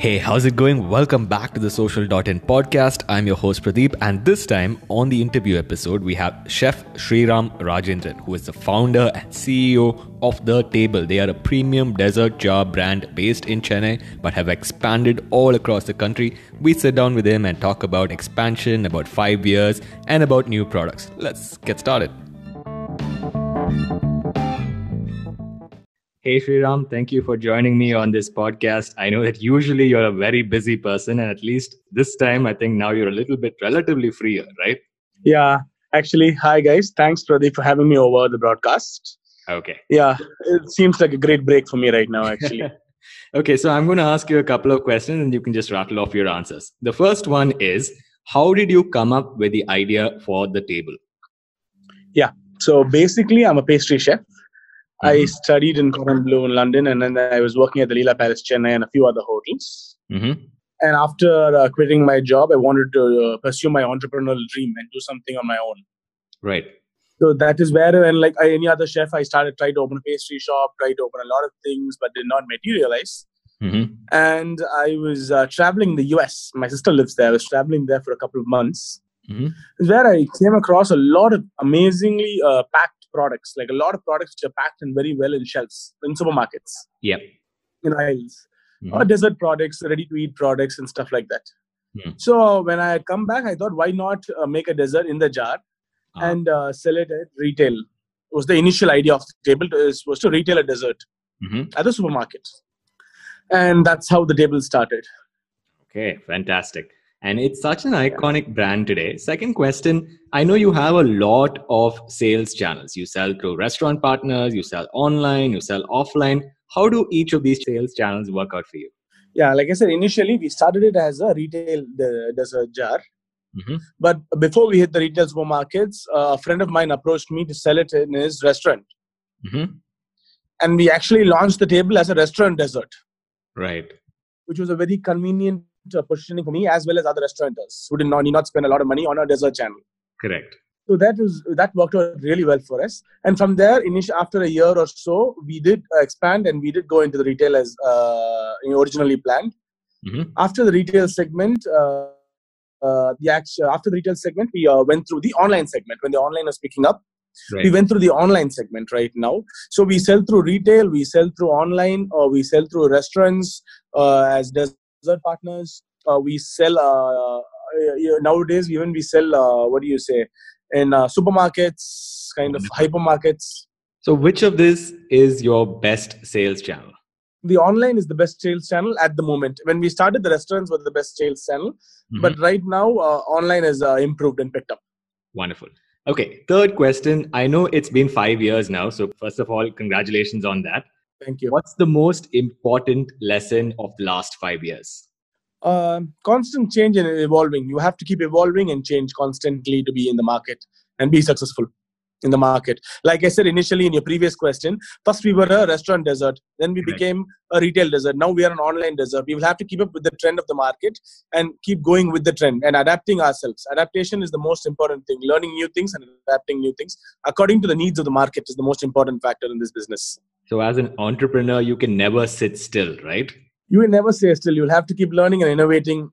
Hey, how's it going? Welcome back to the Social.in podcast. I'm your host Pradeep, and this time on the interview episode, we have Chef Sriram Rajendran, who is the founder and CEO of The Table. They are a premium dessert jar brand based in Chennai but have expanded all across the country. We sit down with him and talk about expansion, about five years, and about new products. Let's get started. Hey Sriram, thank you for joining me on this podcast. I know that usually you're a very busy person, and at least this time, I think now you're a little bit relatively freer, right? Yeah, actually, hi guys. Thanks, Pradeep, for having me over the broadcast. Okay. Yeah, it seems like a great break for me right now, actually. okay, so I'm going to ask you a couple of questions and you can just rattle off your answers. The first one is How did you come up with the idea for the table? Yeah, so basically, I'm a pastry chef. I mm-hmm. studied in Cordon Bleu in London, and then I was working at the Leela Palace Chennai and a few other hotels. Mm-hmm. And after uh, quitting my job, I wanted to uh, pursue my entrepreneurial dream and do something on my own. Right. So that is where, and like any other chef, I started trying to open a pastry shop, tried to open a lot of things, but did not materialize. Mm-hmm. And I was uh, traveling the US. My sister lives there. I was traveling there for a couple of months. Mm-hmm. Where I came across a lot of amazingly uh, packed products, like a lot of products which are packed and very well in shelves in supermarkets. Yeah. In aisles. Mm-hmm. Or dessert products, ready to eat products, and stuff like that. Mm-hmm. So when I come back, I thought, why not uh, make a dessert in the jar uh-huh. and uh, sell it at retail? It was the initial idea of the table to, was to retail a dessert mm-hmm. at the supermarket. And that's how the table started. Okay, fantastic and it's such an iconic brand today. Second question i know you have a lot of sales channels. You sell through restaurant partners you sell online you sell offline. How do each of these sales channels work out for you? Yeah like i said initially we started it as a retail a jar. Mm-hmm. but before we hit the retail supermarkets uh, a friend of mine approached me to sell it in his restaurant. Mm-hmm. and we actually launched the table as a restaurant dessert. Right. Which was a very convenient positioning for me as well as other restaurateurs who did not need not spend a lot of money on a dessert channel. Correct. So that was that worked out really well for us. And from there, initially after a year or so, we did uh, expand and we did go into the retail as uh, originally planned. Mm-hmm. After the retail segment, uh, uh, the actual, after the retail segment, we uh, went through the online segment when the online was picking up. Right. We went through the online segment right now. So we sell through retail, we sell through online, or we sell through restaurants uh, as does dessert partners. Uh, we sell uh, uh, nowadays even we sell what do you say in supermarkets, kind of hypermarkets. So, which of this is your best sales channel? the online is the best sales channel at the moment when we started the restaurants were the best sales channel mm-hmm. but right now uh, online is uh, improved and picked up wonderful okay third question i know it's been 5 years now so first of all congratulations on that thank you what's the most important lesson of the last 5 years uh, constant change and evolving. You have to keep evolving and change constantly to be in the market and be successful in the market. Like I said initially in your previous question, first we were a restaurant dessert, then we became a retail dessert. Now we are an online dessert. We will have to keep up with the trend of the market and keep going with the trend and adapting ourselves. Adaptation is the most important thing. Learning new things and adapting new things according to the needs of the market is the most important factor in this business. So, as an entrepreneur, you can never sit still, right? you will never stay still. You'll have to keep learning and innovating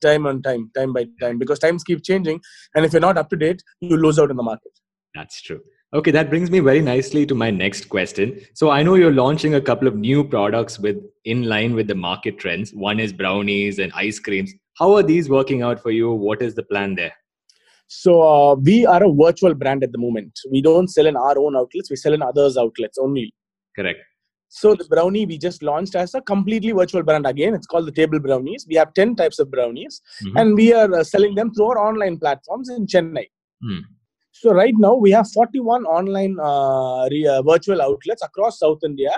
time on time, time by time, because times keep changing. And if you're not up to date, you lose out in the market. That's true. Okay, that brings me very nicely to my next question. So I know you're launching a couple of new products with in line with the market trends. One is brownies and ice creams. How are these working out for you? What is the plan there? So uh, we are a virtual brand at the moment. We don't sell in our own outlets. We sell in others' outlets only. Correct. So the brownie we just launched as a completely virtual brand again. It's called the Table Brownies. We have 10 types of brownies mm-hmm. and we are uh, selling them through our online platforms in Chennai. Mm. So right now we have 41 online uh, re- uh, virtual outlets across South India,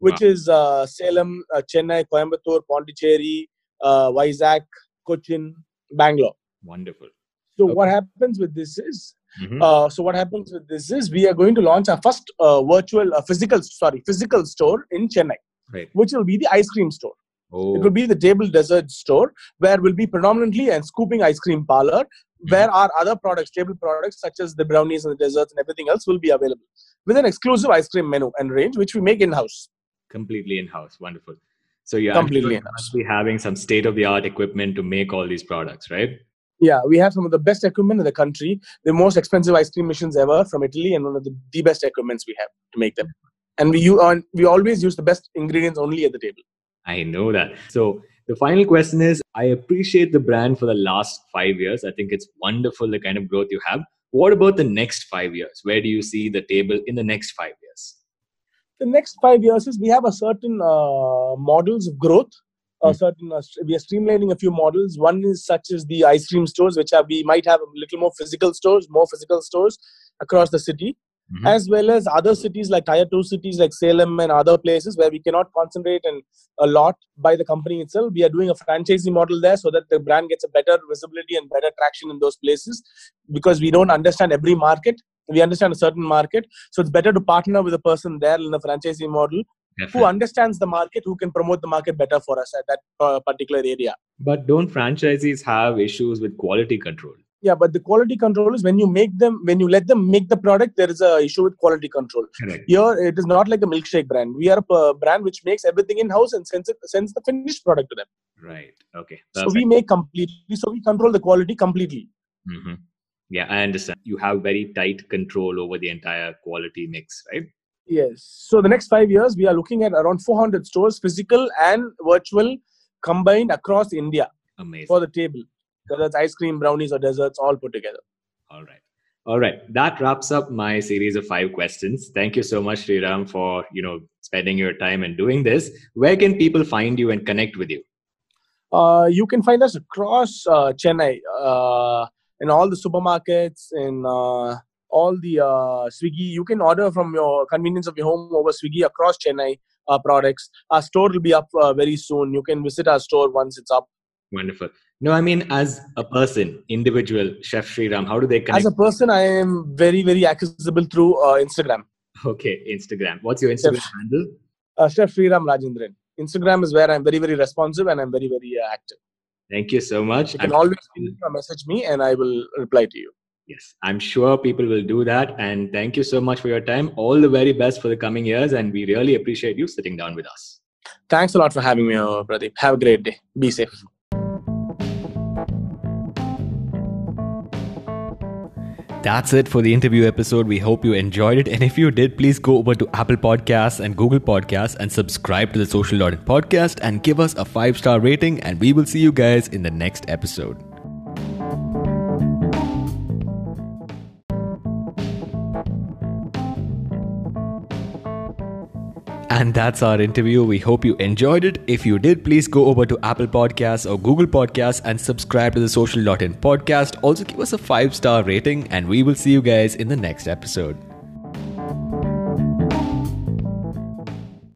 which wow. is uh, Salem, uh, Chennai, Coimbatore, Pondicherry, uh, Vizag, Cochin, Bangalore. Wonderful. So okay. what happens with this is Mm-hmm. Uh, so what happens with this is we are going to launch our first uh, virtual uh, physical sorry physical store in Chennai, right. which will be the ice cream store. Oh. It will be the table dessert store where will be predominantly and scooping ice cream parlor mm-hmm. where our other products, table products such as the brownies and the desserts and everything else will be available with an exclusive ice cream menu and range which we make in house. Completely in house. Wonderful. So you're Completely must be having some state of the art equipment to make all these products, right? Yeah, we have some of the best equipment in the country, the most expensive ice cream machines ever from Italy, and one of the, the best equipments we have to make them. And we use, we always use the best ingredients only at the table. I know that. So the final question is I appreciate the brand for the last five years. I think it's wonderful the kind of growth you have. What about the next five years? Where do you see the table in the next five years? The next five years is we have a certain uh, models of growth. A Mm. certain uh, we are streamlining a few models. One is such as the ice cream stores, which are we might have a little more physical stores, more physical stores across the city. Mhm. as well as other cities like tier 2 cities like salem and other places where we cannot concentrate and a lot by the company itself we are doing a franchisee model there so that the brand gets a better visibility and better traction in those places because we don't understand every market we understand a certain market so it's better to partner with a person there in the franchisee model who understands the market who can promote the market better for us at that uh, particular area But don't franchisees have issues with quality control? yeah but the quality control is when you make them when you let them make the product there is a issue with quality control Correct. Here, it is not like a milkshake brand. We are a brand which makes everything in house and sends, it, sends the finished product to them. Right. Okay. So we make completely. So we control the quality completely. hmm Yeah, I understand. You have very tight control over the entire quality mix, right? Yes. So the next five years, we are looking at around 400 stores, physical and virtual, combined across India Amazing. for the table. Whether it's ice cream, brownies, or desserts, all put together. All right. All right. That wraps up my series of five questions. Thank you so much, Sriram, for you know spending your time and doing this. Where can people find you and connect with you? Uh, you can find us across uh, Chennai uh, in all the supermarkets, in uh, all the uh, Swiggy. You can order from your convenience of your home over Swiggy across Chennai uh, products. Our store will be up uh, very soon. You can visit our store once it's up. Wonderful. No, I mean as a person, individual, Chef Sriram, how do they connect? As a person, I am very, very accessible through uh, Instagram. okay, Instagram. What's your Instagram handle? Uh, Chef Sriram Rajendran. Instagram is where I'm very, very responsive and I'm very, very uh, active. Thank you so much. You can I'm- always message me and I will reply to you. Yes, I'm sure people will do that. And thank you so much for your time. All the very best for the coming years. And we really appreciate you sitting down with us. Thanks a lot for having me, uh, Pradeep. Have a great day. Be safe. That's it for the interview episode. We hope you enjoyed it. And if you did, please go over to Apple Podcasts and Google Podcasts and subscribe to the Social Dot In podcast and give us a five star rating. And we will see you guys in the next episode. And that's our interview. We hope you enjoyed it. If you did, please go over to Apple Podcasts or Google Podcasts and subscribe to the Social Dot In podcast. Also, give us a five star rating, and we will see you guys in the next episode.